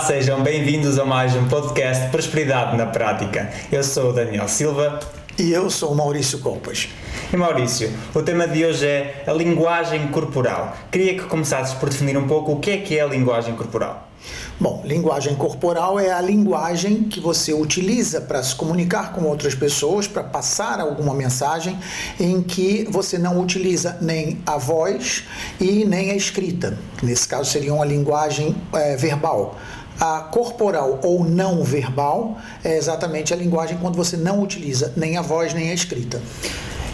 sejam bem-vindos a mais um podcast Prosperidade na Prática. Eu sou o Daniel Silva. E eu sou o Maurício Copas. E Maurício, o tema de hoje é a linguagem corporal. Queria que começasses por definir um pouco o que é que é a linguagem corporal. Bom, linguagem corporal é a linguagem que você utiliza para se comunicar com outras pessoas, para passar alguma mensagem em que você não utiliza nem a voz e nem a escrita. Nesse caso, seria uma linguagem é, verbal. A corporal ou não verbal é exatamente a linguagem quando você não utiliza nem a voz nem a escrita.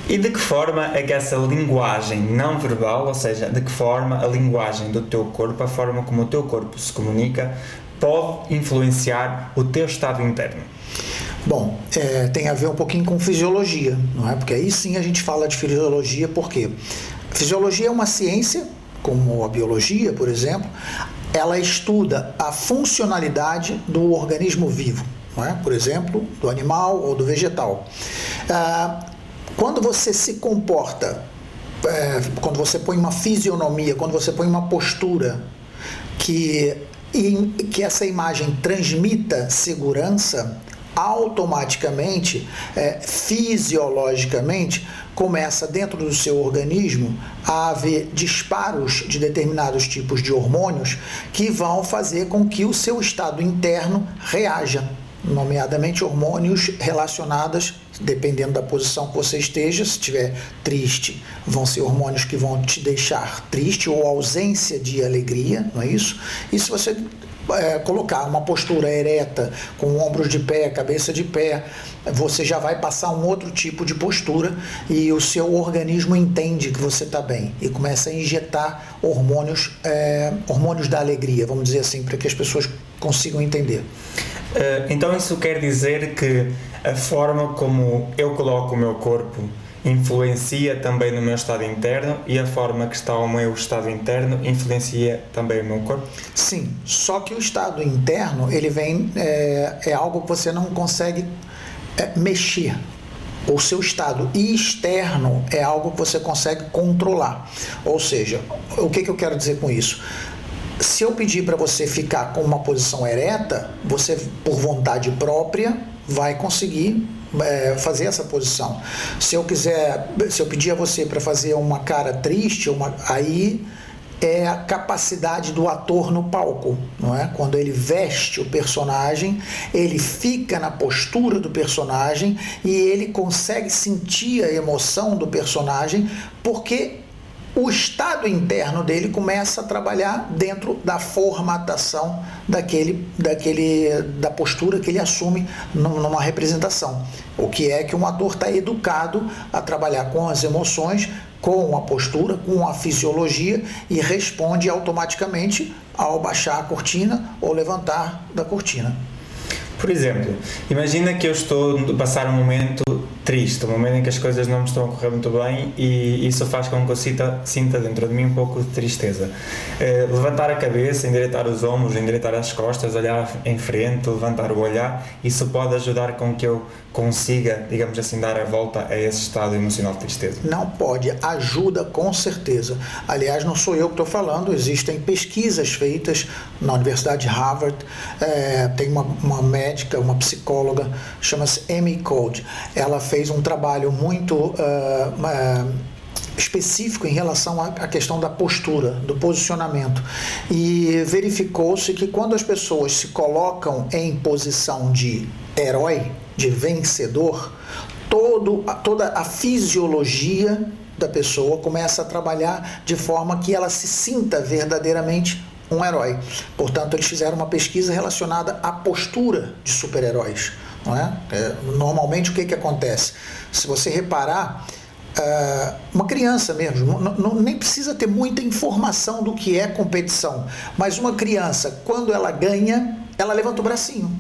E de que forma é que essa linguagem não verbal, ou seja, de que forma a linguagem do teu corpo, a forma como o teu corpo se comunica, pode influenciar o teu estado interno? Bom, é, tem a ver um pouquinho com fisiologia, não é? Porque aí sim a gente fala de fisiologia, porque fisiologia é uma ciência, como a biologia, por exemplo, ela estuda a funcionalidade do organismo vivo, é? por exemplo, do animal ou do vegetal. Ah, quando você se comporta, é, quando você põe uma fisionomia, quando você põe uma postura que, que essa imagem transmita segurança, automaticamente, é, fisiologicamente, começa dentro do seu organismo a haver disparos de determinados tipos de hormônios que vão fazer com que o seu estado interno reaja nomeadamente hormônios relacionados, dependendo da posição que você esteja, se estiver triste, vão ser hormônios que vão te deixar triste ou ausência de alegria, não é isso? E se você é, colocar uma postura ereta, com ombros de pé, cabeça de pé, você já vai passar um outro tipo de postura e o seu organismo entende que você está bem e começa a injetar hormônios, é, hormônios da alegria, vamos dizer assim, para que as pessoas consigam entender. Uh, então isso quer dizer que a forma como eu coloco o meu corpo influencia também no meu estado interno e a forma que está o meu estado interno influencia também o meu corpo? Sim, só que o estado interno ele vem é, é algo que você não consegue é, mexer. O seu estado externo é algo que você consegue controlar. Ou seja, o que, que eu quero dizer com isso? se eu pedir para você ficar com uma posição ereta, você, por vontade própria, vai conseguir é, fazer essa posição. Se eu quiser, se eu pedir a você para fazer uma cara triste, uma, aí é a capacidade do ator no palco, não é? Quando ele veste o personagem, ele fica na postura do personagem e ele consegue sentir a emoção do personagem porque o estado interno dele começa a trabalhar dentro da formatação daquele, daquele, da postura que ele assume numa representação. O que é que um ator está educado a trabalhar com as emoções, com a postura, com a fisiologia e responde automaticamente ao baixar a cortina ou levantar da cortina. Por exemplo, imagina que eu estou a passar um momento triste, um momento em que as coisas não me estão a correr muito bem e isso faz com que eu sinta, sinta dentro de mim um pouco de tristeza. Eh, levantar a cabeça, endireitar os ombros, endireitar as costas, olhar em frente, levantar o olhar, isso pode ajudar com que eu consiga, digamos assim, dar a volta a esse estado emocional de tristeza? Não pode, ajuda com certeza. Aliás, não sou eu que estou falando, existem pesquisas feitas na Universidade de Harvard, é, tem uma, uma médica, uma psicóloga, chama-se Amy Code. Ela fez um trabalho muito. Uh, uh, específico em relação à questão da postura, do posicionamento. E verificou-se que quando as pessoas se colocam em posição de herói, de vencedor, todo, toda a fisiologia da pessoa começa a trabalhar de forma que ela se sinta verdadeiramente um herói. Portanto, eles fizeram uma pesquisa relacionada à postura de super-heróis. É? É, normalmente, o que, que acontece? Se você reparar, uh, uma criança mesmo, não, não, nem precisa ter muita informação do que é competição, mas uma criança, quando ela ganha, ela levanta o bracinho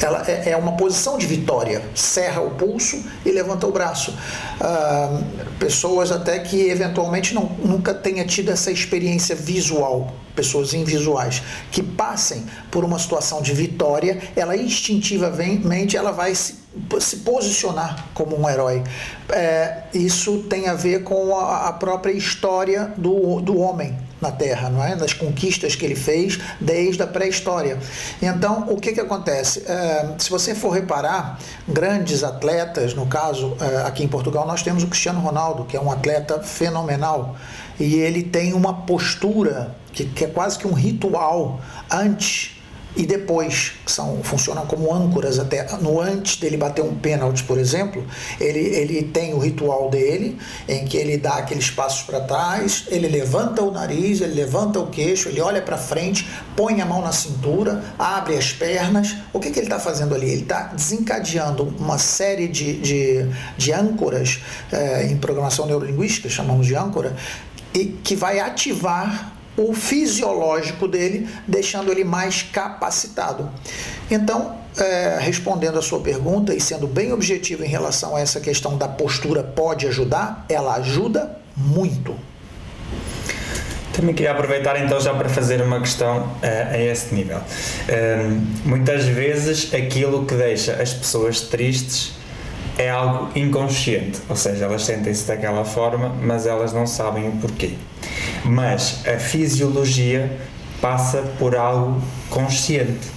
ela é, é, uma posição de vitória, serra o pulso e levanta o braço. Ah, pessoas até que eventualmente não, nunca tenha tido essa experiência visual, pessoas invisuais, que passem por uma situação de vitória, ela instintivamente ela vai se, se posicionar como um herói. É, isso tem a ver com a, a própria história do, do homem na Terra, não é? Das conquistas que ele fez desde a pré-história. Então, o que que acontece? É, se você for reparar, grandes atletas, no caso é, aqui em Portugal nós temos o Cristiano Ronaldo, que é um atleta fenomenal e ele tem uma postura que, que é quase que um ritual antes e depois, são, funcionam como âncoras até no antes dele bater um pênalti, por exemplo, ele, ele tem o ritual dele, em que ele dá aqueles passos para trás, ele levanta o nariz, ele levanta o queixo, ele olha para frente, põe a mão na cintura, abre as pernas. O que, que ele está fazendo ali? Ele está desencadeando uma série de, de, de âncoras é, em programação neurolinguística, chamamos de âncora, e que vai ativar o fisiológico dele, deixando ele mais capacitado. Então, é, respondendo a sua pergunta e sendo bem objetivo em relação a essa questão da postura pode ajudar, ela ajuda muito. Também queria aproveitar então já para fazer uma questão uh, a esse nível. Uh, muitas vezes aquilo que deixa as pessoas tristes é algo inconsciente, ou seja, elas sentem-se daquela forma, mas elas não sabem o porquê. Mas a fisiologia passa por algo consciente,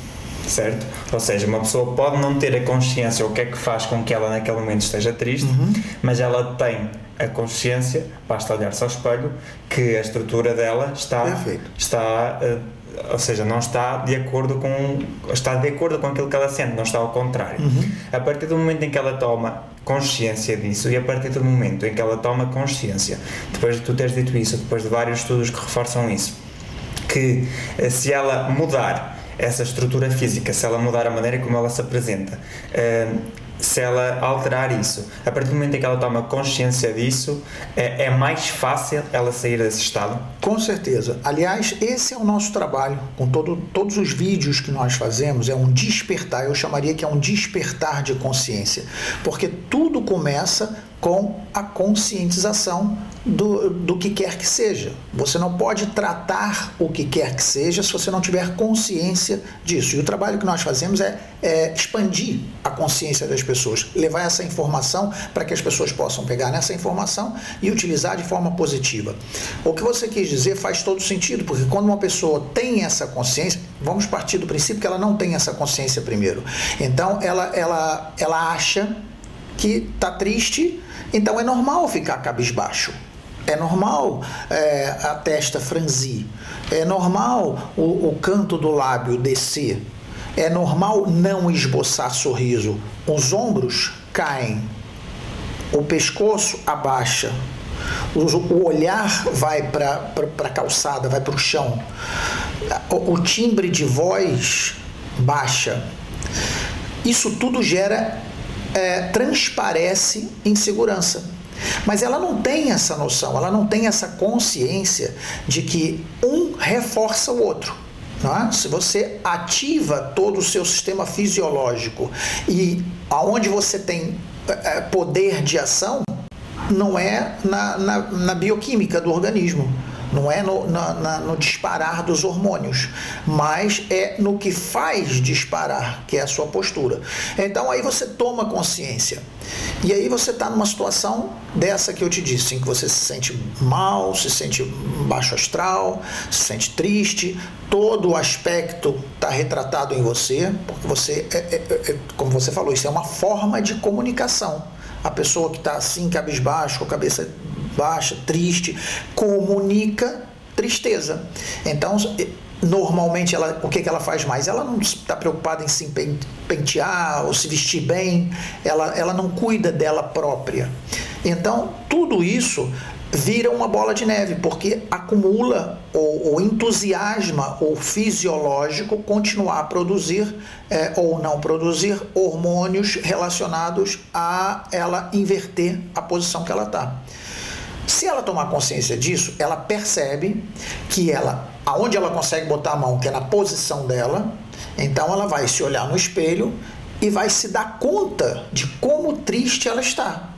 certo? Ou seja, uma pessoa pode não ter a consciência o que é que faz com que ela naquele momento esteja triste, uhum. mas ela tem a consciência, basta olhar-se ao espelho, que a estrutura dela está, Perfeito. está uh, ou seja, não está de acordo com está de acordo com aquilo que ela sente, não está ao contrário. Uhum. A partir do momento em que ela toma consciência disso e a partir do momento em que ela toma consciência, depois de tu teres dito isso, depois de vários estudos que reforçam isso, que eh, se ela mudar essa estrutura física, se ela mudar a maneira como ela se apresenta, eh, se ela alterar isso, a partir do momento em que ela toma consciência disso, é, é, mais fácil ela sair desse estado? Com certeza. Aliás, esse é o nosso trabalho. Com todo, todos os vídeos que nós fazemos, é um despertar. Eu chamaria que é um despertar de consciência. Porque tudo começa com a conscientização do, do que quer que seja. Você não pode tratar o que quer que seja se você não tiver consciência disso. E o trabalho que nós fazemos é, é expandir a consciência das pessoas, levar essa informação para que as pessoas possam pegar nessa informação e utilizar de forma positiva. O que você quis dizer faz todo sentido, porque quando uma pessoa tem essa consciência, vamos partir do princípio que ela não tem essa consciência primeiro. Então ela, ela, ela acha que está triste então é normal ficar cabisbaixo. É normal é, a testa franzir. É normal o, o canto do lábio descer. É normal não esboçar sorriso. Os ombros caem. O pescoço abaixa. O, o olhar vai para a calçada, vai para o chão. O, o timbre de voz baixa. Isso tudo gera é, transparece insegurança. Mas ela não tem essa noção, ela não tem essa consciência de que um reforça o outro. É? Se você ativa todo o seu sistema fisiológico e aonde você tem é, poder de ação, não é na, na, na bioquímica do organismo não é no, na, na, no, disparar dos hormônios, mas é no que faz disparar, que é a sua postura. Então aí você toma consciência. E aí você está numa situação dessa que eu te disse, em que você se sente mal, se sente baixo astral, se sente triste, todo o aspecto está retratado em você, porque você, é, é, é, como você falou, isso é uma forma de comunicação. A pessoa que está assim, cabisbaixo, com a cabeça baixa, triste, comunica tristeza. Então, normalmente ela, o que, que ela faz mais? Ela não está preocupada em se pentear ou se vestir bem, ela, ela não cuida dela própria. Então, tudo isso vira uma bola de neve, porque acumula ou, ou entusiasma o fisiológico continuar a produzir é, ou não produzir hormônios relacionados a ela inverter a posição que ela está. Se ela tomar consciência disso, ela percebe que ela, aonde ela consegue botar a mão, que é na posição dela, então ela vai se olhar no espelho e vai se dar conta de como triste ela está.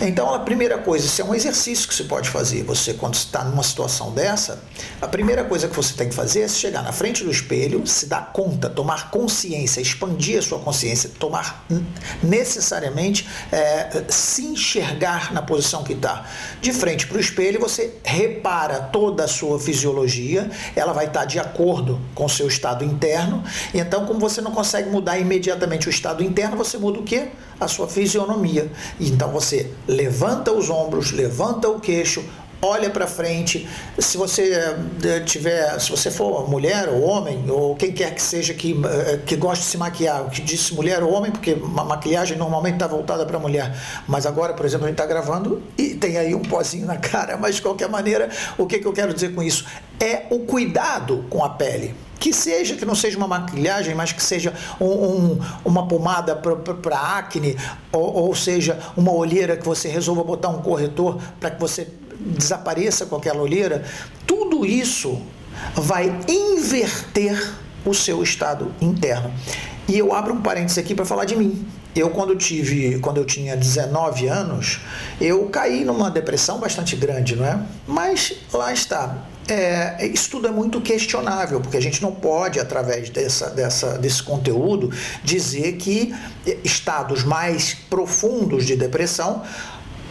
Então, a primeira coisa, isso é um exercício que você pode fazer. Você, quando está numa situação dessa, a primeira coisa que você tem que fazer é chegar na frente do espelho, se dar conta, tomar consciência, expandir a sua consciência, tomar necessariamente é, se enxergar na posição que está. De frente para o espelho, você repara toda a sua fisiologia, ela vai estar de acordo com o seu estado interno. Então, como você não consegue mudar imediatamente o estado interno, você muda o quê? A sua fisionomia. Então, você levanta os ombros, levanta o queixo, olha para frente. Se você eh, tiver, se você for mulher ou homem, ou quem quer que seja que, eh, que goste de se maquiar, que disse mulher ou homem, porque a maquiagem normalmente está voltada para mulher. Mas agora, por exemplo, a gente está gravando e tem aí um pozinho na cara. Mas de qualquer maneira, o que, que eu quero dizer com isso? É o cuidado com a pele que seja, que não seja uma maquilhagem, mas que seja um, um, uma pomada para acne, ou, ou, seja, uma olheira que você resolva botar um corretor para que você desapareça aquela olheira, tudo isso vai inverter o seu estado interno. E eu abro um parênteses aqui para falar de mim. Eu quando tive, quando eu tinha 19 anos, eu caí numa depressão bastante grande, não é? Mas lá está. É, isso tudo é muito questionável, porque a gente não pode, através dessa, dessa, desse conteúdo, dizer que estados mais profundos de depressão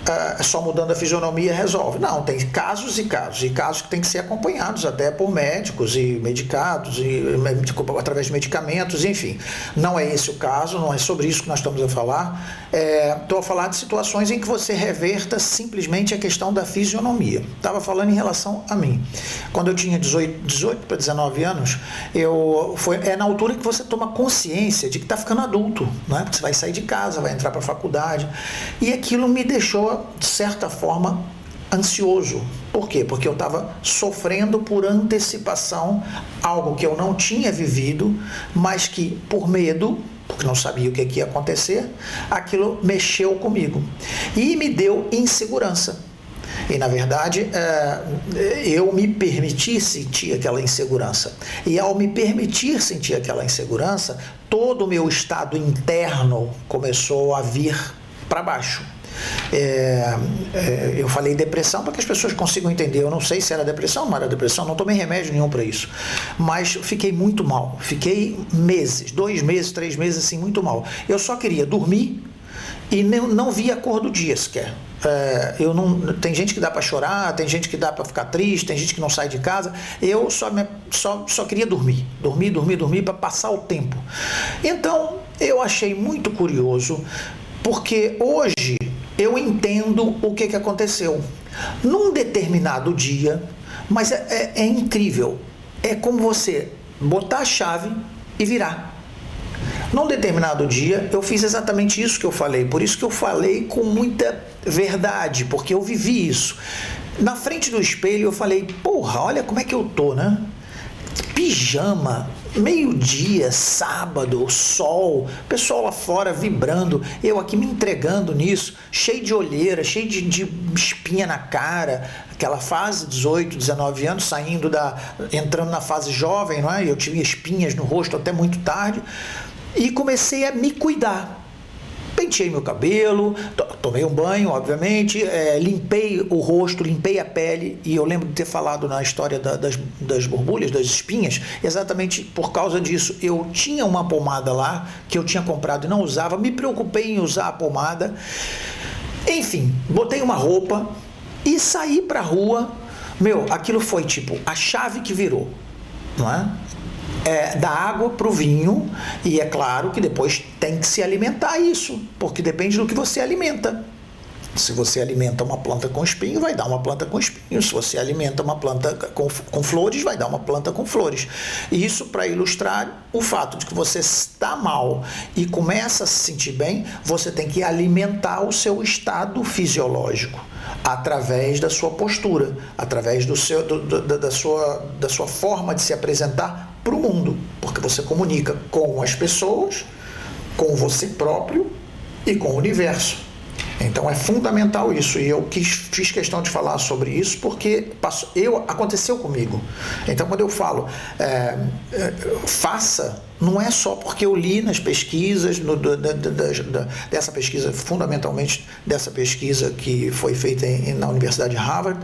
uh, só mudando a fisionomia resolve. Não, tem casos e casos, e casos que têm que ser acompanhados até por médicos e medicados, e através de medicamentos, enfim. Não é esse o caso, não é sobre isso que nós estamos a falar. Estou é, a falar de situações em que você reverta simplesmente a questão da fisionomia. Estava falando em relação a mim. Quando eu tinha 18, 18 para 19 anos, eu, foi, é na altura que você toma consciência de que está ficando adulto, não é? Porque você vai sair de casa, vai entrar para a faculdade. E aquilo me deixou de certa forma, ansioso. Por quê? Porque eu estava sofrendo por antecipação algo que eu não tinha vivido, mas que por medo, porque não sabia o que, que ia acontecer, aquilo mexeu comigo e me deu insegurança. E na verdade, é, eu me permiti sentir aquela insegurança. E ao me permitir sentir aquela insegurança, todo o meu estado interno começou a vir para baixo. É, é, eu falei depressão para que as pessoas consigam entender. Eu não sei se era depressão ou não era depressão, não tomei remédio nenhum para isso. Mas fiquei muito mal. Fiquei meses, dois meses, três meses, assim, muito mal. Eu só queria dormir e não, não via a cor do dia sequer. É, eu não, tem gente que dá para chorar, tem gente que dá para ficar triste, tem gente que não sai de casa. Eu só, me, só, só queria dormir, dormir, dormir, dormir para passar o tempo. Então eu achei muito curioso, porque hoje eu entendo o que, que aconteceu. Num determinado dia, mas é, é, é incrível. É como você botar a chave e virar. Num determinado dia, eu fiz exatamente isso que eu falei. Por isso que eu falei com muita verdade, porque eu vivi isso. Na frente do espelho, eu falei: porra, olha como é que eu tô, né? Pijama, meio-dia, sábado, sol, pessoal lá fora vibrando, eu aqui me entregando nisso, cheio de olheira, cheio de, de espinha na cara, aquela fase 18, 19 anos, saindo da. entrando na fase jovem, não é? Eu tinha espinhas no rosto até muito tarde, e comecei a me cuidar penteei meu cabelo, tomei um banho, obviamente, é, limpei o rosto, limpei a pele, e eu lembro de ter falado na história da, das, das borbulhas, das espinhas, exatamente por causa disso. Eu tinha uma pomada lá que eu tinha comprado e não usava, me preocupei em usar a pomada. Enfim, botei uma roupa e saí para a rua. Meu, aquilo foi tipo a chave que virou, não é? É, da água para o vinho, e é claro que depois tem que se alimentar isso, porque depende do que você alimenta. Se você alimenta uma planta com espinho, vai dar uma planta com espinho. Se você alimenta uma planta com, com flores, vai dar uma planta com flores. Isso para ilustrar o fato de que você está mal e começa a se sentir bem, você tem que alimentar o seu estado fisiológico através da sua postura, através do seu, do, do, da, sua, da sua forma de se apresentar para o mundo, porque você comunica com as pessoas, com você próprio e com o universo. Então é fundamental isso e eu quis, fiz questão de falar sobre isso porque passou, eu, aconteceu comigo. Então quando eu falo é, é, faça, não é só porque eu li nas pesquisas, no, da, da, da, dessa pesquisa, fundamentalmente dessa pesquisa que foi feita em, na Universidade de Harvard,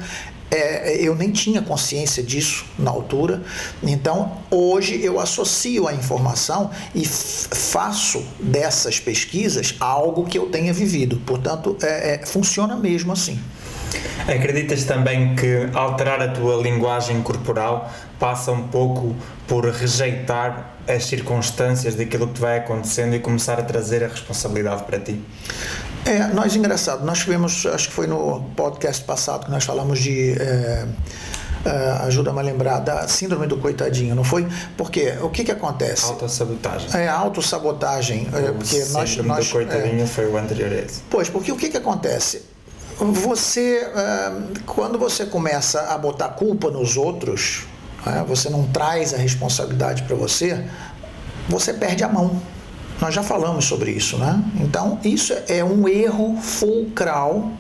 é, eu nem tinha consciência disso na altura. Então, hoje eu associo a informação e faço dessas pesquisas algo que eu tenha vivido. Portanto, é, é, funciona mesmo assim. Acreditas também que alterar a tua linguagem corporal passa um pouco por rejeitar as circunstâncias daquilo que vai acontecendo e começar a trazer a responsabilidade para ti? É, nós, engraçado, nós tivemos, acho que foi no podcast passado que nós falamos de. É, é, ajuda-me a lembrar da síndrome do coitadinho, não foi? Porque o que que acontece? Autossabotagem. É, autossabotagem. É, porque nós, síndrome nós, do coitadinho é, foi o anterior a esse. Pois, porque o que que acontece? Você, é, quando você começa a botar culpa nos outros, é, você não traz a responsabilidade para você, você perde a mão. Nós já falamos sobre isso, né? Então, isso é um erro fulcral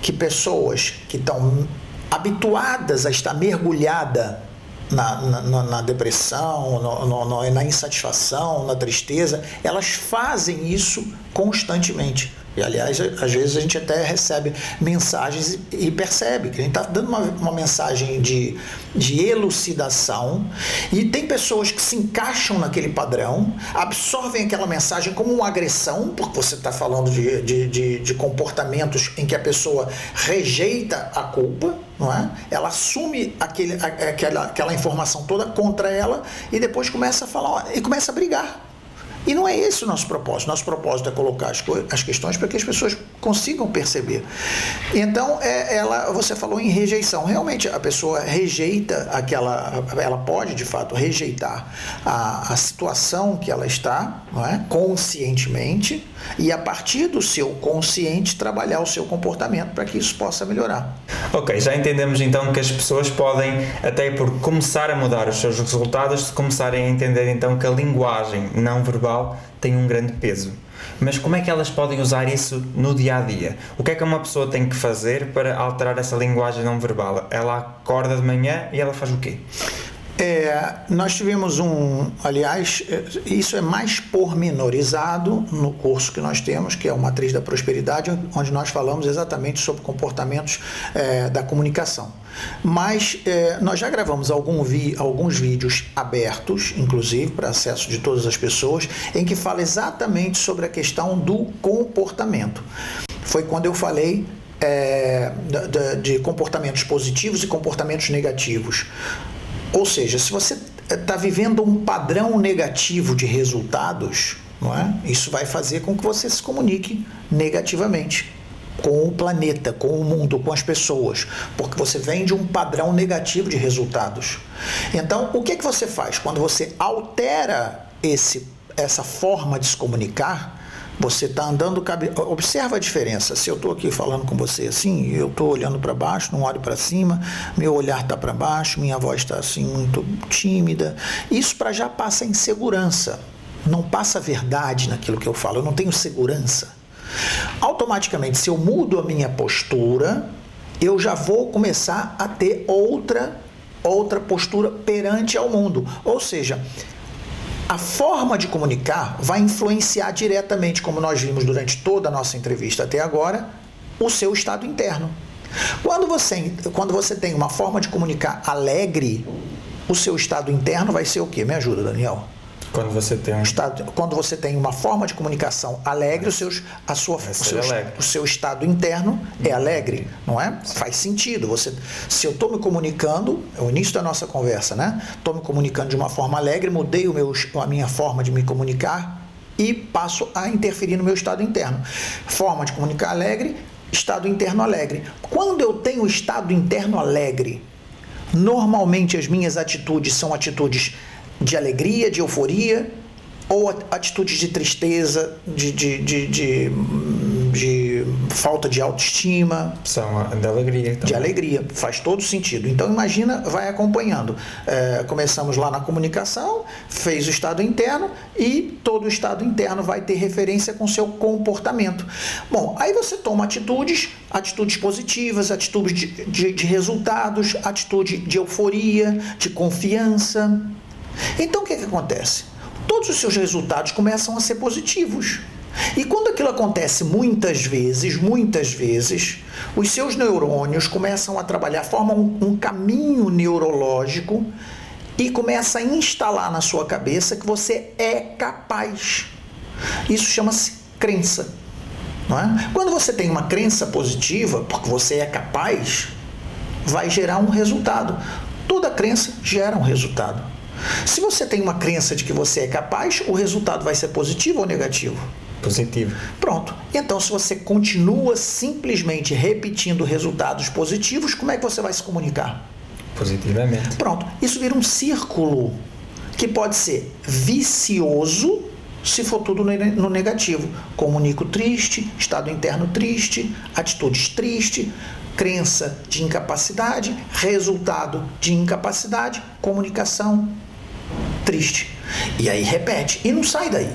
que pessoas que estão habituadas a estar mergulhada na, na, na depressão, no, no, na insatisfação, na tristeza, elas fazem isso constantemente. E aliás, às vezes a gente até recebe mensagens e percebe que a gente está dando uma, uma mensagem de, de elucidação e tem pessoas que se encaixam naquele padrão, absorvem aquela mensagem como uma agressão, porque você está falando de, de, de, de comportamentos em que a pessoa rejeita a culpa, não é? Ela assume aquele, aquela, aquela informação toda contra ela e depois começa a falar e começa a brigar e não é esse o nosso propósito. Nosso propósito é colocar as, as questões para que as pessoas consigam perceber. Então, é, ela, você falou em rejeição. Realmente, a pessoa rejeita aquela. Ela pode, de fato, rejeitar a, a situação que ela está, é? conscientemente, e a partir do seu consciente, trabalhar o seu comportamento para que isso possa melhorar. Ok, já entendemos então que as pessoas podem, até por começar a mudar os seus resultados, começarem a entender então que a linguagem não verbal verbal tem um grande peso. Mas como é que elas podem usar isso no dia a dia? O que é que uma pessoa tem que fazer para alterar essa linguagem não verbal? Ela acorda de manhã e ela faz o quê? É, nós tivemos um, aliás, é, isso é mais pormenorizado no curso que nós temos, que é o Matriz da Prosperidade, onde nós falamos exatamente sobre comportamentos é, da comunicação. Mas é, nós já gravamos algum vi, alguns vídeos abertos, inclusive para acesso de todas as pessoas, em que fala exatamente sobre a questão do comportamento. Foi quando eu falei é, de, de comportamentos positivos e comportamentos negativos. Ou seja, se você está vivendo um padrão negativo de resultados, não é? isso vai fazer com que você se comunique negativamente com o planeta, com o mundo, com as pessoas, porque você vem de um padrão negativo de resultados. Então, o que, que você faz quando você altera esse, essa forma de se comunicar? Você está andando. Observa a diferença. Se eu estou aqui falando com você assim, eu estou olhando para baixo, não olho para cima, meu olhar está para baixo, minha voz está assim muito tímida. Isso para já passa insegurança. Não passa verdade naquilo que eu falo. Eu não tenho segurança. Automaticamente, se eu mudo a minha postura, eu já vou começar a ter outra outra postura perante ao mundo. Ou seja, a forma de comunicar vai influenciar diretamente, como nós vimos durante toda a nossa entrevista até agora, o seu estado interno. Quando você, quando você tem uma forma de comunicar alegre, o seu estado interno vai ser o quê? Me ajuda, Daniel. Quando você tem um estado, quando você tem uma forma de comunicação alegre, os seus, a sua, o, seu, o seu estado interno é alegre, não é? Faz sentido. Você, se eu estou me comunicando, é o início da nossa conversa, né? Estou me comunicando de uma forma alegre, mudei o meu, a minha forma de me comunicar e passo a interferir no meu estado interno. Forma de comunicar alegre, estado interno alegre. Quando eu tenho estado interno alegre, normalmente as minhas atitudes são atitudes de alegria, de euforia, ou atitudes de tristeza, de, de, de, de, de falta de autoestima. São de alegria. Também. De alegria, faz todo sentido. Então imagina, vai acompanhando. É, começamos lá na comunicação, fez o estado interno e todo o estado interno vai ter referência com seu comportamento. Bom, aí você toma atitudes, atitudes positivas, atitudes de, de, de resultados, atitude de euforia, de confiança. Então o que, que acontece? Todos os seus resultados começam a ser positivos. E quando aquilo acontece muitas vezes, muitas vezes, os seus neurônios começam a trabalhar, formam um, um caminho neurológico e começa a instalar na sua cabeça que você é capaz. Isso chama-se crença. Não é? Quando você tem uma crença positiva, porque você é capaz, vai gerar um resultado. Toda crença gera um resultado. Se você tem uma crença de que você é capaz, o resultado vai ser positivo ou negativo? Positivo. Pronto. Então, se você continua simplesmente repetindo resultados positivos, como é que você vai se comunicar? Positivamente. Pronto. Isso vira um círculo que pode ser vicioso se for tudo no negativo. Comunico triste, estado interno triste, atitudes tristes, crença de incapacidade, resultado de incapacidade, comunicação triste. E aí repete e não sai daí.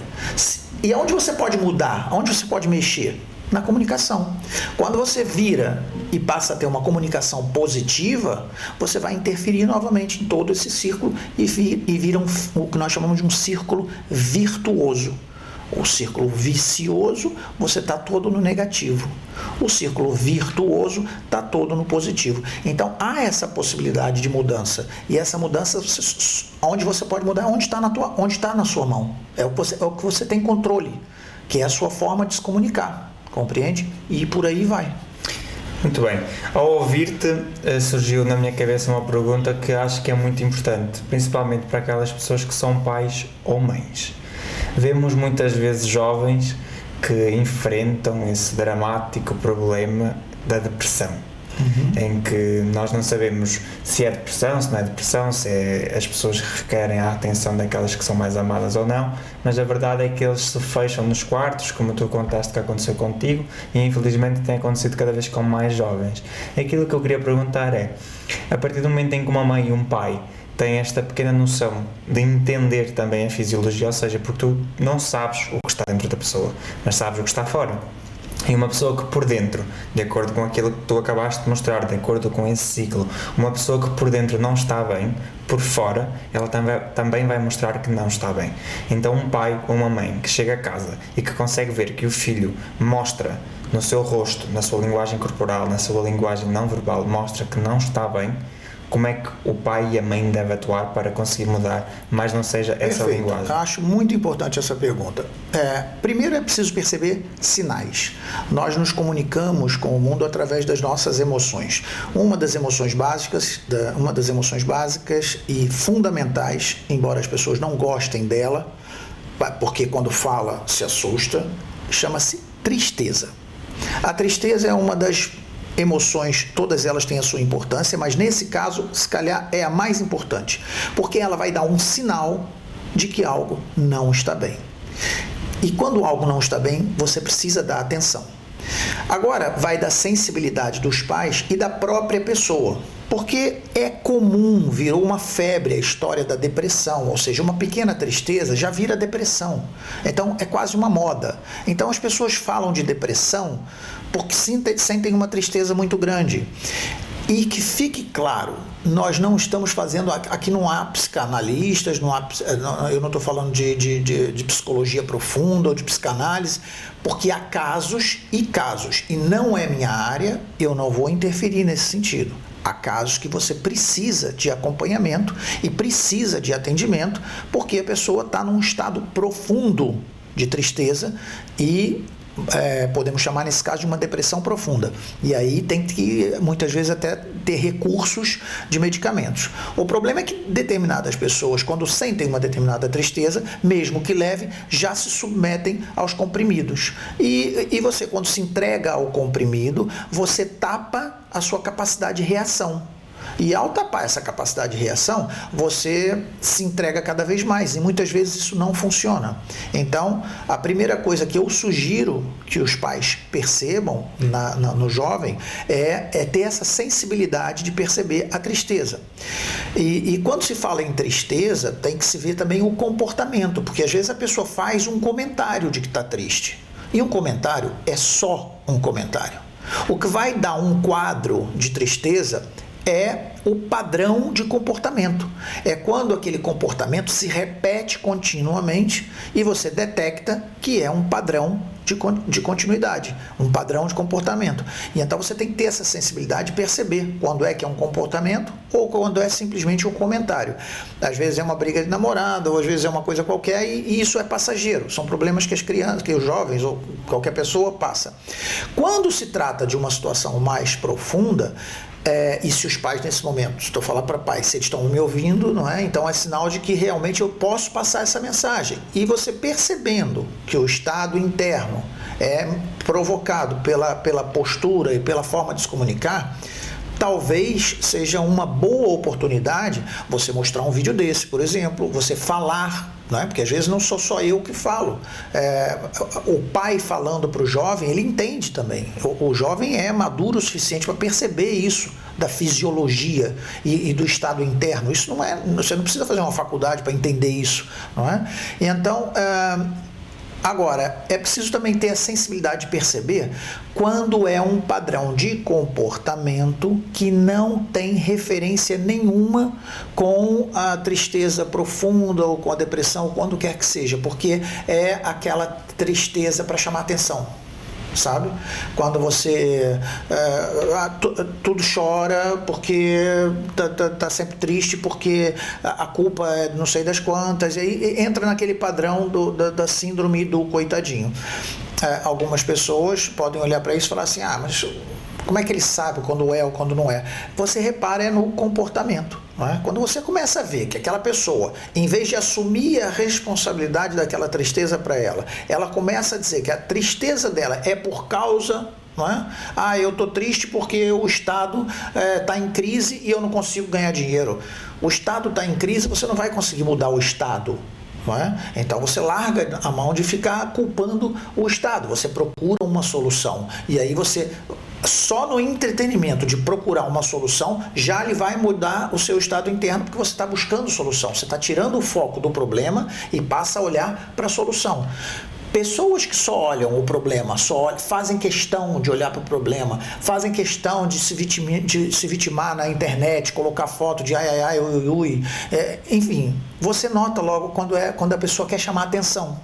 E aonde você pode mudar? Aonde você pode mexer? Na comunicação. Quando você vira e passa a ter uma comunicação positiva, você vai interferir novamente em todo esse círculo e, vira um, o que nós chamamos de um círculo virtuoso. O círculo vicioso, você está todo no negativo. O círculo virtuoso está todo no positivo. Então há essa possibilidade de mudança. E essa mudança, onde você pode mudar, onde está na, tua, onde está na sua mão. É o, que você, é o que você tem controle, que é a sua forma de se comunicar. Compreende? E por aí vai. Muito bem. Ao ouvir-te, eh, surgiu na minha cabeça uma pergunta que acho que é muito importante, principalmente para aquelas pessoas que são pais ou mães. Vemos muitas vezes jovens que enfrentam esse dramático problema da depressão. Uhum. Em que nós não sabemos se é depressão, se não é depressão, se é, as pessoas requerem a atenção daquelas que são mais amadas ou não, mas a verdade é que eles se fecham nos quartos, como tu contaste que aconteceu contigo, e infelizmente tem acontecido cada vez com mais jovens. Aquilo que eu queria perguntar é: a partir do momento em que uma mãe e um pai tem esta pequena noção de entender também a fisiologia, ou seja, porque tu não sabes o que está dentro da pessoa, mas sabes o que está fora. E uma pessoa que por dentro, de acordo com aquilo que tu acabaste de mostrar, de acordo com esse ciclo, uma pessoa que por dentro não está bem, por fora, ela também vai mostrar que não está bem. Então, um pai ou uma mãe que chega a casa e que consegue ver que o filho mostra no seu rosto, na sua linguagem corporal, na sua linguagem não verbal, mostra que não está bem, como é que o pai e a mãe devem atuar para conseguir mudar, mas não seja essa Perfeito. linguagem? Acho muito importante essa pergunta. É, primeiro é preciso perceber sinais. Nós nos comunicamos com o mundo através das nossas emoções. Uma das emoções básicas, uma das emoções básicas e fundamentais, embora as pessoas não gostem dela, porque quando fala se assusta, chama-se tristeza. A tristeza é uma das emoções, todas elas têm a sua importância, mas nesse caso, se calhar é a mais importante, porque ela vai dar um sinal de que algo não está bem. E quando algo não está bem, você precisa dar atenção. Agora, vai da sensibilidade dos pais e da própria pessoa. Porque é comum, virou uma febre a história da depressão, ou seja, uma pequena tristeza já vira depressão. Então é quase uma moda. Então as pessoas falam de depressão porque sentem uma tristeza muito grande. E que fique claro, nós não estamos fazendo. Aqui não há psicanalistas, não há, eh, eu não estou falando de, de, de, de, psicologia profunda ou de psicanálise, porque há casos e casos. E não é minha área, eu não vou interferir nesse sentido. Há casos que você precisa de acompanhamento e precisa de atendimento, porque a pessoa está num estado profundo de tristeza e é, podemos chamar nesse caso de uma depressão profunda. E aí tem que, muitas vezes, até ter recursos de medicamentos. O problema é que determinadas pessoas, quando sentem uma determinada tristeza, mesmo que leve, já se submetem aos comprimidos. E, e você, quando se entrega ao comprimido, você tapa a sua capacidade de reação. E ao tapar essa capacidade de reação, você se entrega cada vez mais e muitas vezes isso não funciona. Então, a primeira coisa que eu sugiro que os pais percebam na, na, no jovem é, é, ter essa sensibilidade de perceber a tristeza. E, e quando se fala em tristeza, tem que se ver também o comportamento, porque às vezes a pessoa faz um comentário de que está triste. E um comentário é só um comentário. O que vai dar um quadro de tristeza é o padrão de comportamento. É quando aquele comportamento se repete continuamente e você detecta que é um padrão de, de continuidade, um padrão de comportamento. E então você tem que ter essa sensibilidade de perceber quando é que é um comportamento ou quando é simplesmente um comentário. Às vezes é uma briga de namorada, ou às vezes é uma coisa qualquer, e, e isso é passageiro. São problemas que as crianças, que os jovens ou qualquer pessoa passa. Quando se trata de uma situação mais profunda, é, e se os pais nesse momento, estou falando para pais, se eles estão me ouvindo, não é? Então é sinal de que realmente eu posso passar essa mensagem. E você percebendo que o estado interno é provocado pela, pela postura e pela forma de se comunicar, talvez seja uma boa oportunidade você mostrar um vídeo desse, por exemplo, você falar é? Porque às vezes não sou só eu que falo. É, o pai falando para o jovem, ele entende também. O, o, jovem é maduro o suficiente para perceber isso da fisiologia e, e, do estado interno. Isso não é. Você não precisa fazer uma faculdade para entender isso, não é? Então é, Agora, é preciso também ter a sensibilidade de perceber quando é um padrão de comportamento que não tem referência nenhuma com a tristeza profunda ou com a depressão, ou quando quer que seja, porque é aquela tristeza para chamar atenção sabe? Quando você é, tudo chora porque tá, tá, tá, sempre triste porque a, culpa é não sei das quantas, e aí entra naquele padrão do, da, da síndrome do coitadinho. É, algumas pessoas podem olhar para isso e falar assim: ah, mas como é que ele sabe quando é ou quando não é? Você repara é no comportamento. É? Quando você começa a ver que aquela pessoa, em vez de assumir a responsabilidade daquela tristeza para ela, ela começa a dizer que a tristeza dela é por causa é? Ah, eu estou triste porque o Estado está eh, é, em crise e eu não consigo ganhar dinheiro. O Estado está em crise, você não vai conseguir mudar o Estado. É? Então você larga a mão de ficar culpando o Estado, você procura uma solução. E aí você só no entretenimento de procurar uma solução já lhe vai mudar o seu estado interno porque você está buscando solução. Você está tirando o foco do problema e passa a olhar para a solução. Pessoas que só olham o problema, só olham, fazem questão de olhar para o problema, fazem questão de se, vitimar, de se vitimar na internet, colocar foto de ai ai ai, ui, ui, ui. É, enfim, você nota logo quando, é, quando a pessoa quer chamar atenção.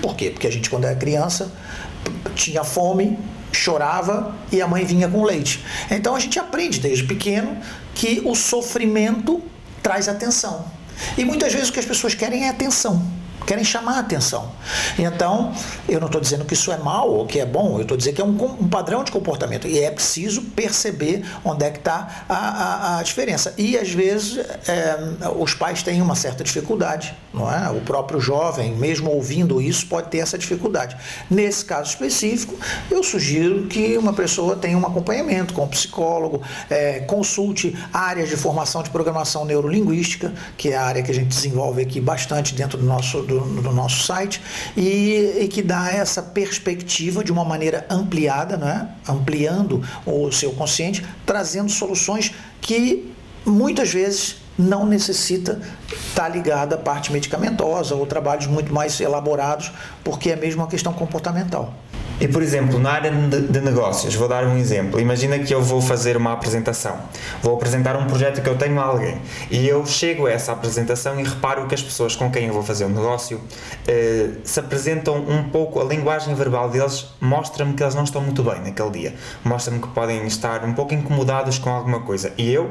Por quê? Porque a gente, quando era criança, tinha fome, chorava e a mãe vinha com leite. Então a gente aprende desde pequeno que o sofrimento traz atenção. E muitas vezes o que as pessoas querem é atenção querem chamar a atenção. Então, eu não estou dizendo que isso é mal ou que é bom, eu estou dizendo que é um, um, padrão de comportamento e é preciso perceber onde é que está a, a, a, diferença. E às vezes é, os pais têm uma certa dificuldade, não é? O próprio jovem, mesmo ouvindo isso, pode ter essa dificuldade. Nesse caso específico, eu sugiro que uma pessoa tenha um acompanhamento com um psicólogo, é, consulte áreas de formação de programação neurolinguística, que é a área que a gente desenvolve aqui bastante dentro do nosso do do, do nosso site e, e, que dá essa perspectiva de uma maneira ampliada, né? ampliando o seu consciente, trazendo soluções que muitas vezes não necessita estar tá ligada à parte medicamentosa ou trabalhos muito mais elaborados, porque é mesmo uma questão comportamental. E, por exemplo, na área de negócios, vou dar um exemplo. Imagina que eu vou fazer uma apresentação, vou apresentar um projeto que eu tenho a alguém. E eu chego a essa apresentação e reparo que as pessoas com quem eu vou fazer o um negócio eh, se apresentam um pouco, a linguagem verbal deles mostra-me que eles não estão muito bem naquele dia, mostra-me que podem estar um pouco incomodados com alguma coisa. E eu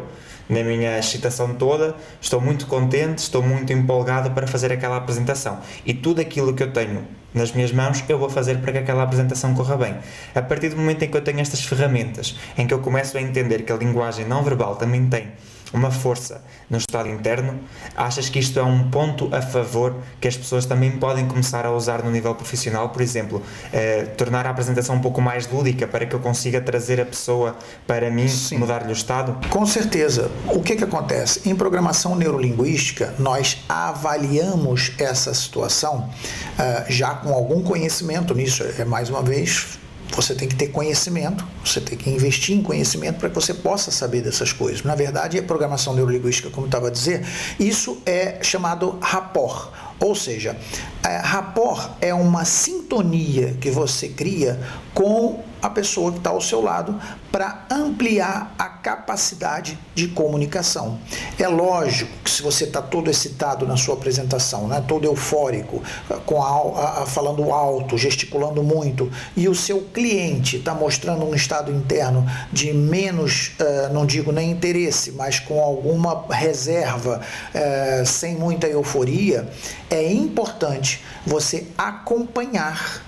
na minha excitação toda, estou muito contente, estou muito empolgado para fazer aquela apresentação. E tudo aquilo que eu tenho nas minhas mãos, eu vou fazer para que aquela apresentação corra bem. A partir do momento em que eu tenho estas ferramentas, em que eu começo a entender que a linguagem não verbal também tem uma força no estado interno, achas que isto é um ponto a favor que as pessoas também podem começar a usar no nível profissional? Por exemplo, eh, tornar a apresentação um pouco mais lúdica para que eu consiga trazer a pessoa para mim, mudar-lhe o estado? Com certeza. O que, que acontece? Em programação neurolinguística, nós avaliamos essa situação uh, já com algum conhecimento nisso. É mais uma vez você tem que ter conhecimento, você tem que investir em conhecimento para que você possa saber dessas coisas. Na verdade, a programação neurolinguística, como estava a dizer, isso é chamado rapport. Ou seja, é, rapport é uma sintonia que você cria com a pessoa que está ao seu lado para ampliar a capacidade de comunicação. É lógico que se você está todo excitado na sua apresentação, né, todo eufórico, com a, a, falando alto, gesticulando muito, e o seu cliente está mostrando um estado interno de menos, uh, não digo nem interesse, mas com alguma reserva, uh, sem muita euforia, é importante você acompanhar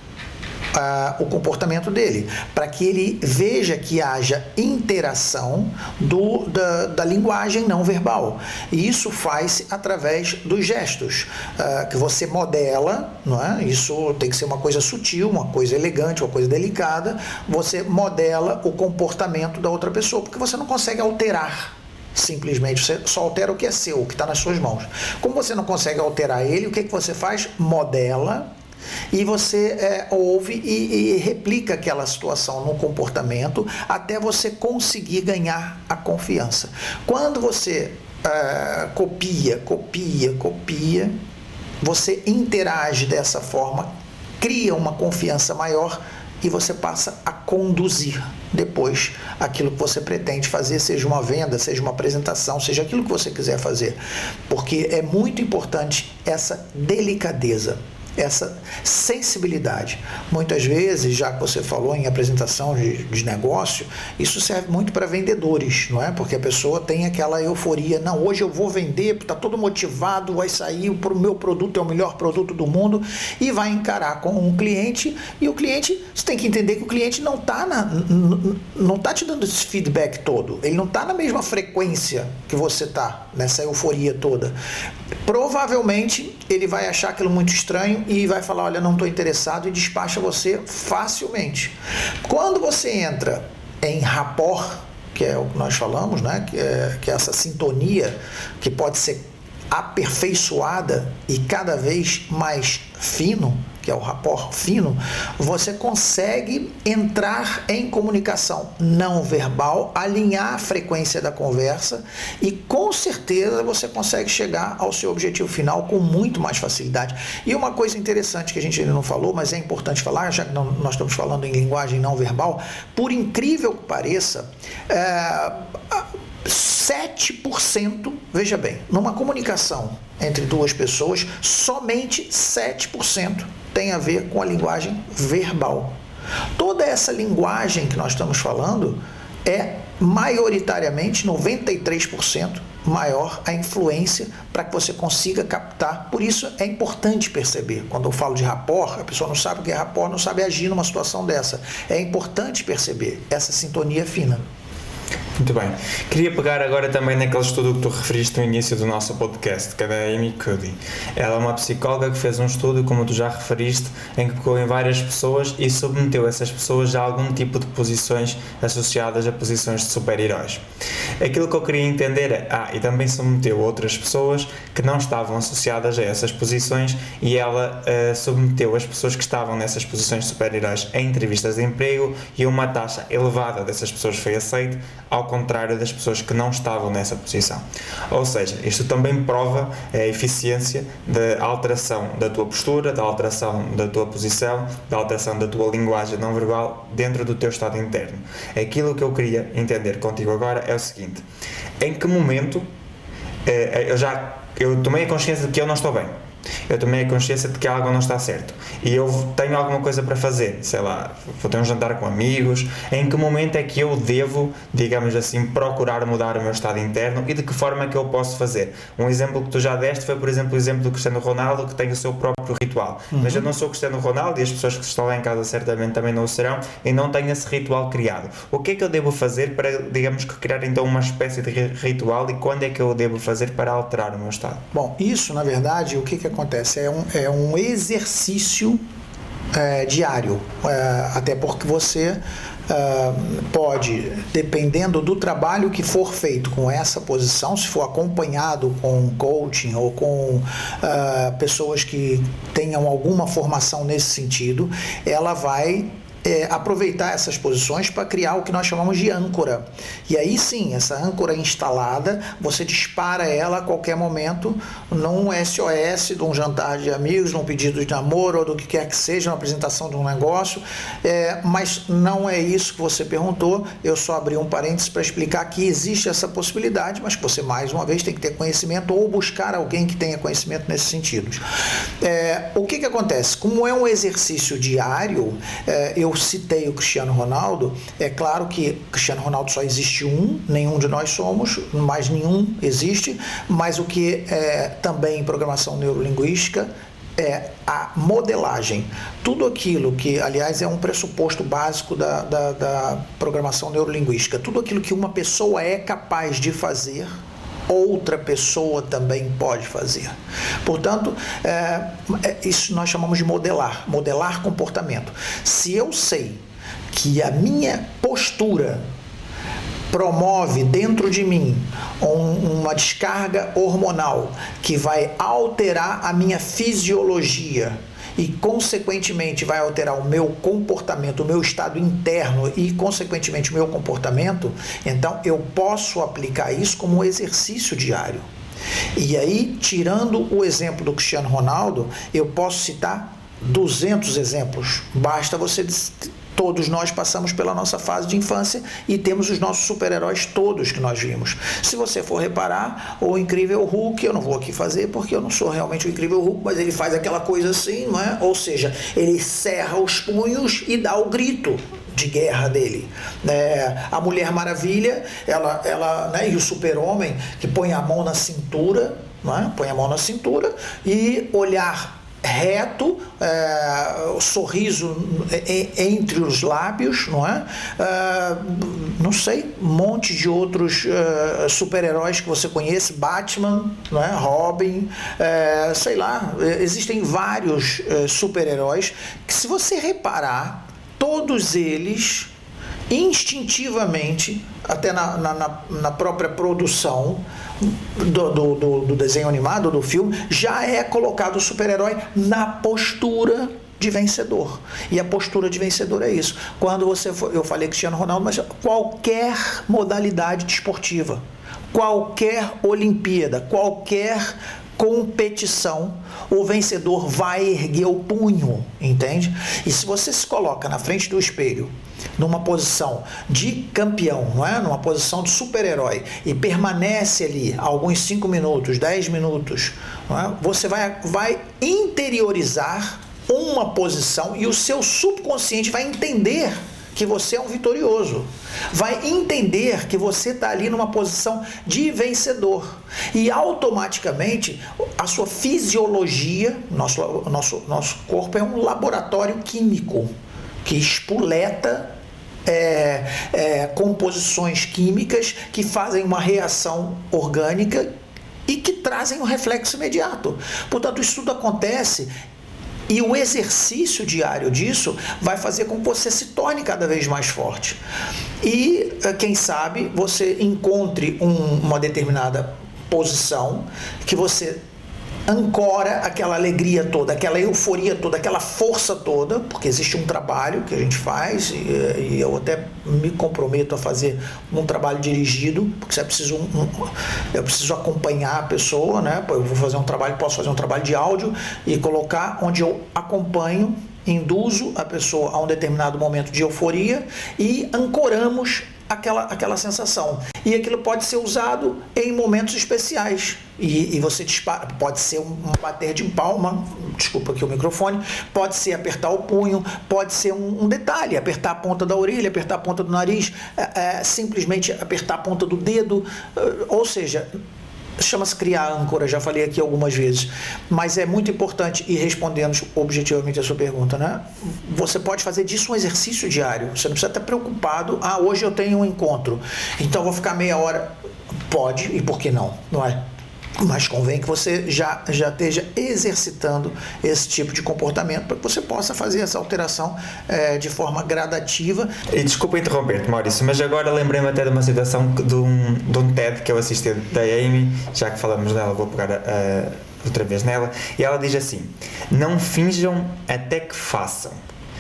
o comportamento dele, para que ele veja que haja interação do, da, da linguagem não verbal. E isso faz através dos gestos, uh, que você modela, não é? isso tem que ser uma coisa sutil, uma coisa elegante, uma coisa delicada, você modela o comportamento da outra pessoa, porque você não consegue alterar simplesmente. Você só altera o que é seu, o que está nas suas mãos. Como você não consegue alterar ele, o que, que você faz? Modela e você é, ouve e, e, replica aquela situação no comportamento até você conseguir ganhar a confiança. Quando você é, copia, copia, copia, você interage dessa forma, cria uma confiança maior e você passa a conduzir depois aquilo que você pretende fazer, seja uma venda, seja uma apresentação, seja aquilo que você quiser fazer. Porque é muito importante essa delicadeza essa sensibilidade. Muitas vezes, já que você falou em apresentação de, de negócio, isso serve muito para vendedores, não é? Porque a pessoa tem aquela euforia, não, hoje eu vou vender, está todo motivado, vai sair, o meu produto é o melhor produto do mundo e vai encarar com um cliente e o cliente, você tem que entender que o cliente não está não tá te dando esse feedback todo, ele não está na mesma frequência que você está, nessa euforia toda. Provavelmente ele vai achar aquilo muito estranho e vai falar: Olha, não estou interessado, e despacha você facilmente. Quando você entra em rapport, que é o que nós falamos, né? que, é, que é essa sintonia que pode ser aperfeiçoada e cada vez mais fino, que é o rapport fino, você consegue entrar em comunicação não verbal, alinhar a frequência da conversa e com certeza você consegue chegar ao seu objetivo final com muito mais facilidade. E uma coisa interessante que a gente ainda não falou, mas é importante falar, já que nós estamos falando em linguagem não verbal, por incrível que pareça, é, 7%, veja bem, numa comunicação entre duas pessoas, somente 7% tem a ver com a linguagem verbal. Toda essa linguagem que nós estamos falando é maioritariamente 93% maior a influência para que você consiga captar. Por isso é importante perceber. Quando eu falo de rapport, a pessoa não sabe o que é rapport, não sabe agir numa situação dessa. É importante perceber essa sintonia fina. Muito bem. Queria pegar agora também naquele estudo que tu referiste no início do nosso podcast, que é da Amy Cuddy. Ela é uma psicóloga que fez um estudo, como tu já referiste, em que pegou em várias pessoas e submeteu essas pessoas a algum tipo de posições associadas a posições de super-heróis. Aquilo que eu queria entender é, ah, e também submeteu outras pessoas que não estavam associadas a essas posições e ela uh, submeteu as pessoas que estavam nessas posições de super-heróis a entrevistas de emprego e uma taxa elevada dessas pessoas foi aceita ao contrário das pessoas que não estavam nessa posição. Ou seja, isto também prova a eficiência da alteração da tua postura, da alteração da tua posição, da alteração da tua linguagem não verbal dentro do teu estado interno. Aquilo que eu queria entender contigo agora é o seguinte: em que momento eh, eu já eu tomei a consciência de que eu não estou bem eu tomei a consciência de que algo não está certo e eu tenho alguma coisa para fazer, sei lá, vou ter um jantar com amigos, em que momento é que eu devo, digamos assim, procurar mudar o meu estado interno e de que forma é que eu posso fazer? Um exemplo que tu já deste foi, por exemplo, o exemplo do Cristiano Ronaldo, que tem o seu próprio ritual. Uhum. Mas eu não sou Cristiano Ronaldo e as pessoas que estão lá em casa certamente também não o serão e não tenho esse ritual criado. O que é que eu devo fazer para, digamos que, criar então uma espécie de ritual e quando é que eu devo fazer para alterar o meu estado? Bom, isso na verdade, o que, que acontece? É um, é um exercício é, diário, é, até porque você Uh, pode, dependendo do trabalho que for feito com essa posição, se for acompanhado com coaching ou com uh, pessoas que tenham alguma formação nesse sentido, ela vai é, aproveitar essas posições para criar o que nós chamamos de âncora. E aí sim, essa âncora instalada, você dispara ela a qualquer momento num SOS de um jantar de amigos, num pedido de namoro ou do que quer que seja, uma apresentação de um negócio. É, mas não é isso que você perguntou. Eu só abri um parênteses para explicar que existe essa possibilidade, mas que você mais uma vez tem que ter conhecimento ou buscar alguém que tenha conhecimento nesse sentido. É, o que, que acontece? Como é um exercício diário, é, eu citei o Cristiano Ronaldo, é claro que Cristiano Ronaldo só existe um, nenhum de nós somos, mais nenhum existe, mas o que é também em programação neurolinguística é a modelagem. Tudo aquilo que, aliás, é um pressuposto básico da, da, da programação neurolinguística, tudo aquilo que uma pessoa é capaz de fazer outra pessoa também pode fazer. Portanto, é, é, isso nós chamamos de modelar, modelar comportamento. Se eu sei que a minha postura promove dentro de mim um, uma descarga hormonal que vai alterar a minha fisiologia, e, consequentemente, vai alterar o meu comportamento, o meu estado interno e, consequentemente, o meu comportamento, então eu posso aplicar isso como um exercício diário. E aí, tirando o exemplo do Cristiano Ronaldo, eu posso citar 200 exemplos. Basta você Todos nós passamos pela nossa fase de infância e temos os nossos super-heróis todos que nós vimos. Se você for reparar, o Incrível Hulk, eu não vou aqui fazer porque eu não sou realmente o Incrível Hulk, mas ele faz aquela coisa assim, não é? Ou seja, ele cerra os punhos e dá o grito de guerra dele. É, a Mulher Maravilha, ela, ela, né, e o Super-Homem, que põe a mão na cintura, não é? põe a mão na cintura e olhar reto, é, sorriso entre os lábios, não é? é não sei, um monte de outros é, super-heróis que você conhece, Batman, não é? Robin, é, sei lá, existem vários é, super-heróis que se você reparar, todos eles instintivamente, até na, na, na própria produção, do, do, do, desenho animado, do filme, já é colocado o super-herói na postura de vencedor. E a postura de vencedor é isso. Quando você for, eu falei Cristiano Ronaldo, mas qualquer modalidade desportiva, qualquer Olimpíada, qualquer competição, o vencedor vai erguer o punho, entende? E se você se coloca na frente do espelho, numa posição de campeão, não é? Numa posição de super-herói e permanece ali alguns 5 minutos, 10 minutos, é? você vai, vai interiorizar uma posição e o seu subconsciente vai entender que você é um vitorioso. Vai entender que você está ali numa posição de vencedor. E automaticamente a sua fisiologia, nosso, nosso, nosso corpo é um laboratório químico que espuleta é, é, composições químicas que fazem uma reação orgânica e que trazem um reflexo imediato. Portanto, isso tudo acontece e o exercício diário disso vai fazer com que você se torne cada vez mais forte. E, eh, quem sabe, você encontre um, uma determinada posição que você ancora aquela alegria toda, aquela euforia toda, aquela força toda, porque existe um trabalho que a gente faz e, e eu até me comprometo a fazer um trabalho dirigido, porque é preciso um, um, eu preciso acompanhar a pessoa, né? Eu vou fazer um trabalho, posso fazer um trabalho de áudio e colocar onde eu acompanho induzo a pessoa a um determinado momento de euforia e ancoramos aquela, aquela sensação. E aquilo pode ser usado em momentos especiais. E, e você dispara, pode ser um, um, bater de palma, desculpa aqui o microfone, pode ser apertar o punho, pode ser um, um detalhe, apertar a ponta da orelha, apertar a ponta do nariz, é, é, simplesmente apertar a ponta do dedo, ou seja, chama-se criar âncora, já falei aqui algumas vezes, mas é muito importante, e respondendo objetivamente a sua pergunta, né? Você pode fazer disso um exercício diário, você não precisa estar preocupado, ah, hoje eu tenho um encontro, então vou ficar meia hora. Pode, e por que não? Não é? Mas convém que você já, já esteja exercitando esse tipo de comportamento para que você possa fazer essa alteração é, de forma gradativa. E desculpa interromper-te, Maurício, mas agora lembrei-me até de uma situação de um, de um TED que eu assisti da Amy, já que falamos dela, vou pegar uh, outra vez nela, e ela diz assim: Não finjam até que façam,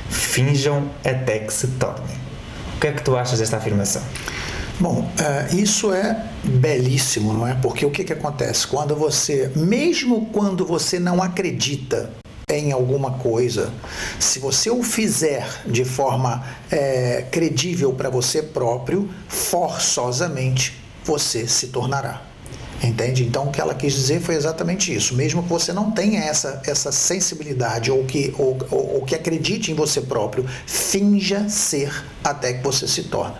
finjam até que se tornem. O que é que tu achas desta afirmação? Bom, é, isso é belíssimo, não é? Porque o que, que acontece? Quando você, mesmo quando você não acredita em alguma coisa, se você o fizer de forma é, credível para você próprio, forçosamente você se tornará. Entende? Então o que ela quis dizer foi exatamente isso. Mesmo que você não tenha essa, essa sensibilidade ou que, ou, ou, ou que acredite em você próprio, finja ser até que você se torne.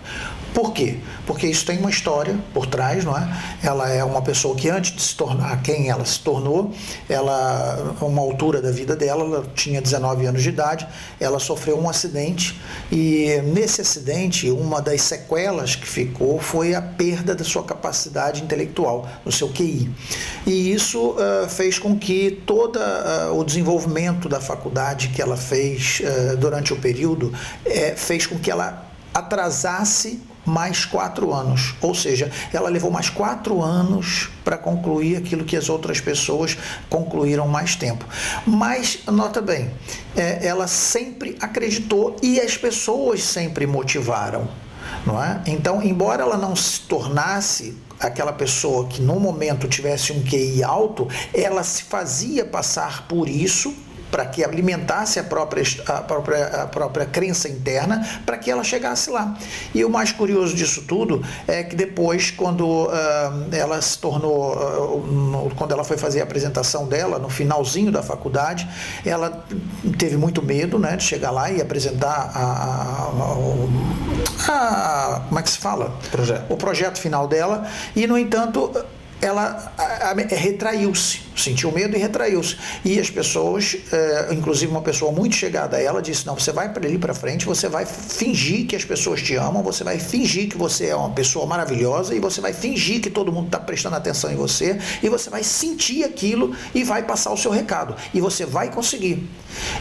Por quê? Porque isso tem uma história por trás, não é? Ela é uma pessoa que antes de se tornar quem ela se tornou, ela, uma altura da vida dela, ela tinha 19 anos de idade, ela sofreu um acidente e nesse acidente, uma das sequelas que ficou foi a perda da sua capacidade intelectual, no seu QI. E isso uh, fez com que todo uh, o desenvolvimento da faculdade que ela fez uh, durante o período eh, fez com que ela atrasasse mais quatro anos. Ou seja, ela levou mais quatro anos para concluir aquilo que as outras pessoas concluíram mais tempo. Mas, nota bem, é, ela sempre acreditou e as pessoas sempre motivaram. Não é? Então, embora ela não se tornasse aquela pessoa que no momento tivesse um QI alto, ela se fazia passar por isso para que alimentasse a própria, a própria, a própria crença interna, para que ela chegasse lá. E o mais curioso disso tudo é que depois, quando uh, ela se tornou, uh, no, quando ela foi fazer a apresentação dela, no finalzinho da faculdade, ela teve muito medo né, de chegar lá e apresentar a, a, a como é que se fala? Projeto. O projeto final dela, e no entanto ela retraiu-se, sentiu medo e retraiu-se. E as pessoas, é, inclusive uma pessoa muito chegada a ela, disse: Não, você vai para ali para frente, você vai fingir que as pessoas te amam, você vai fingir que você é uma pessoa maravilhosa e você vai fingir que todo mundo está prestando atenção em você e você vai sentir aquilo e vai passar o seu recado. E você vai conseguir.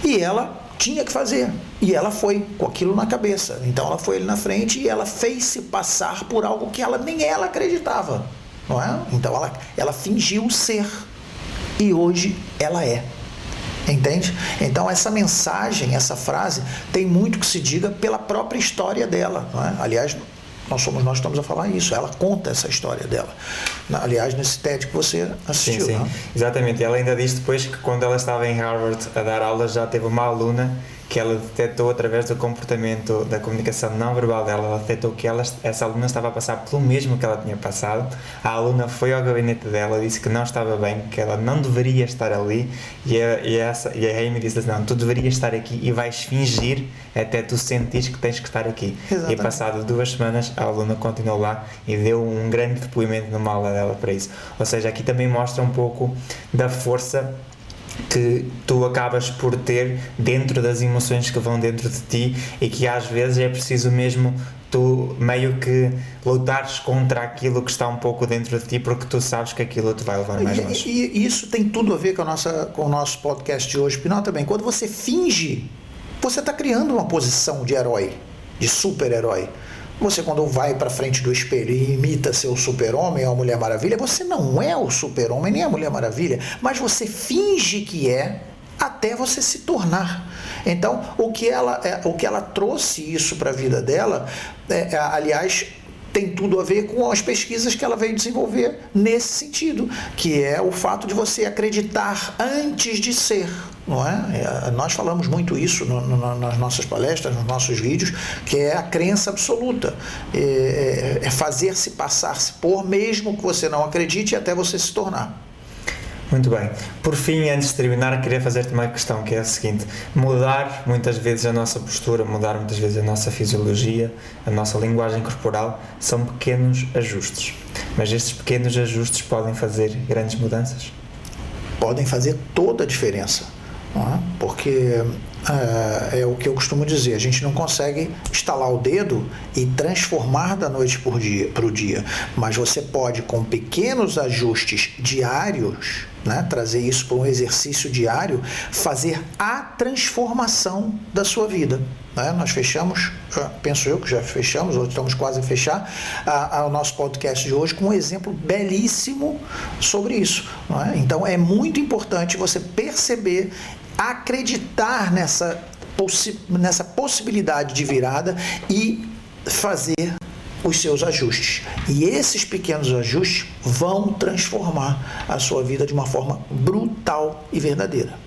E ela tinha que fazer. E ela foi com aquilo na cabeça. Então ela foi ali na frente e ela fez se passar por algo que ela nem ela acreditava não é? Então ela, ela fingiu ser e hoje ela é. Entende? Então essa mensagem, essa frase tem muito que se diga pela própria história dela, é? Aliás, nós somos nós estamos a falar isso. Ela conta essa história dela. Aliás, nesse TED que você assistiu. Sim, sim. Não? Exatamente. Ela ainda disse depois que quando ela estava em Harvard a dar aulas já teve uma aluna que ela detectou através do comportamento da comunicação não verbal dela, ela detectou que ela, essa aluna estava a passar pelo mesmo que ela tinha passado. A aluna foi ao gabinete dela, disse que não estava bem, que ela não deveria estar ali e a, e essa, e a Amy disse assim, não, tu deverias estar aqui e vais fingir até tu sentires que tens que estar aqui. Exatamente. E passado duas semanas a aluna continuou lá e deu um grande depoimento numa aula dela para isso. Ou seja, aqui também mostra um pouco da força que tu acabas por ter dentro das emoções que vão dentro de ti e que às vezes é preciso mesmo tu meio que lutares contra aquilo que está um pouco dentro de ti porque tu sabes que aquilo te vai levar mais longe. E, e isso tem tudo a ver com, a nossa, com o nosso podcast de hoje, porque nota bem, quando você finge, você está criando uma posição de herói, de super-herói. Você, quando vai para frente do espelho e imita seu super-homem ou a Mulher Maravilha, você não é o super-homem nem a Mulher Maravilha, mas você finge que é até você se tornar. Então, o que ela, é, o que ela trouxe isso para a vida dela, é, é, aliás, tem tudo a ver com as pesquisas que ela veio desenvolver nesse sentido, que é o fato de você acreditar antes de ser não é? é? Nós falamos muito isso no, no, nas nossas palestras, nos nossos vídeos, que é a crença absoluta. É, é, é fazer-se passar-se por, mesmo que você não acredite, até você se tornar. Muito bem. Por fim, antes de terminar, queria fazer-te uma questão que é a seguinte: mudar muitas vezes a nossa postura, mudar muitas vezes a nossa fisiologia, a nossa linguagem corporal, são pequenos ajustes. Mas estes pequenos ajustes podem fazer grandes mudanças? Podem fazer toda a diferença. É? Porque é, é, o que eu costumo dizer, a gente não consegue estalar o dedo e transformar da noite para o dia, dia, mas você pode, com pequenos ajustes diários, né, trazer isso para um exercício diário, fazer a transformação da sua vida. Né? Nós fechamos, penso eu que já fechamos, ou estamos quase a fechar, a, a, o nosso podcast de hoje com um exemplo belíssimo sobre isso. É? Então é muito importante você perceber acreditar nessa, possi nessa possibilidade de virada e fazer os seus ajustes. E esses pequenos ajustes vão transformar a sua vida de uma forma brutal e verdadeira.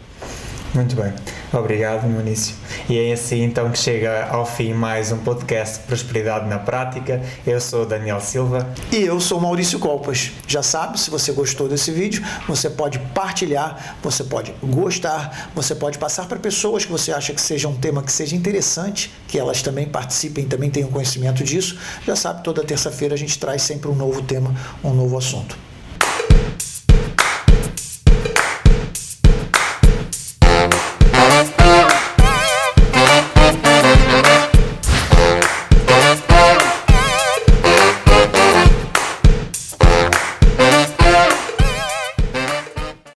Muito bem. Obrigado, Manício. E é assim então que chega ao fim mais um podcast Prosperidade na Prática. Eu sou Daniel Silva. E eu sou Maurício Colpas. Já sabe, se você gostou desse vídeo, você pode partilhar, você pode gostar, você pode passar para pessoas que você acha que seja um tema que seja interessante, que elas também participem, também tenham conhecimento disso. Já sabe, toda terça-feira a gente traz sempre um novo tema, um novo assunto.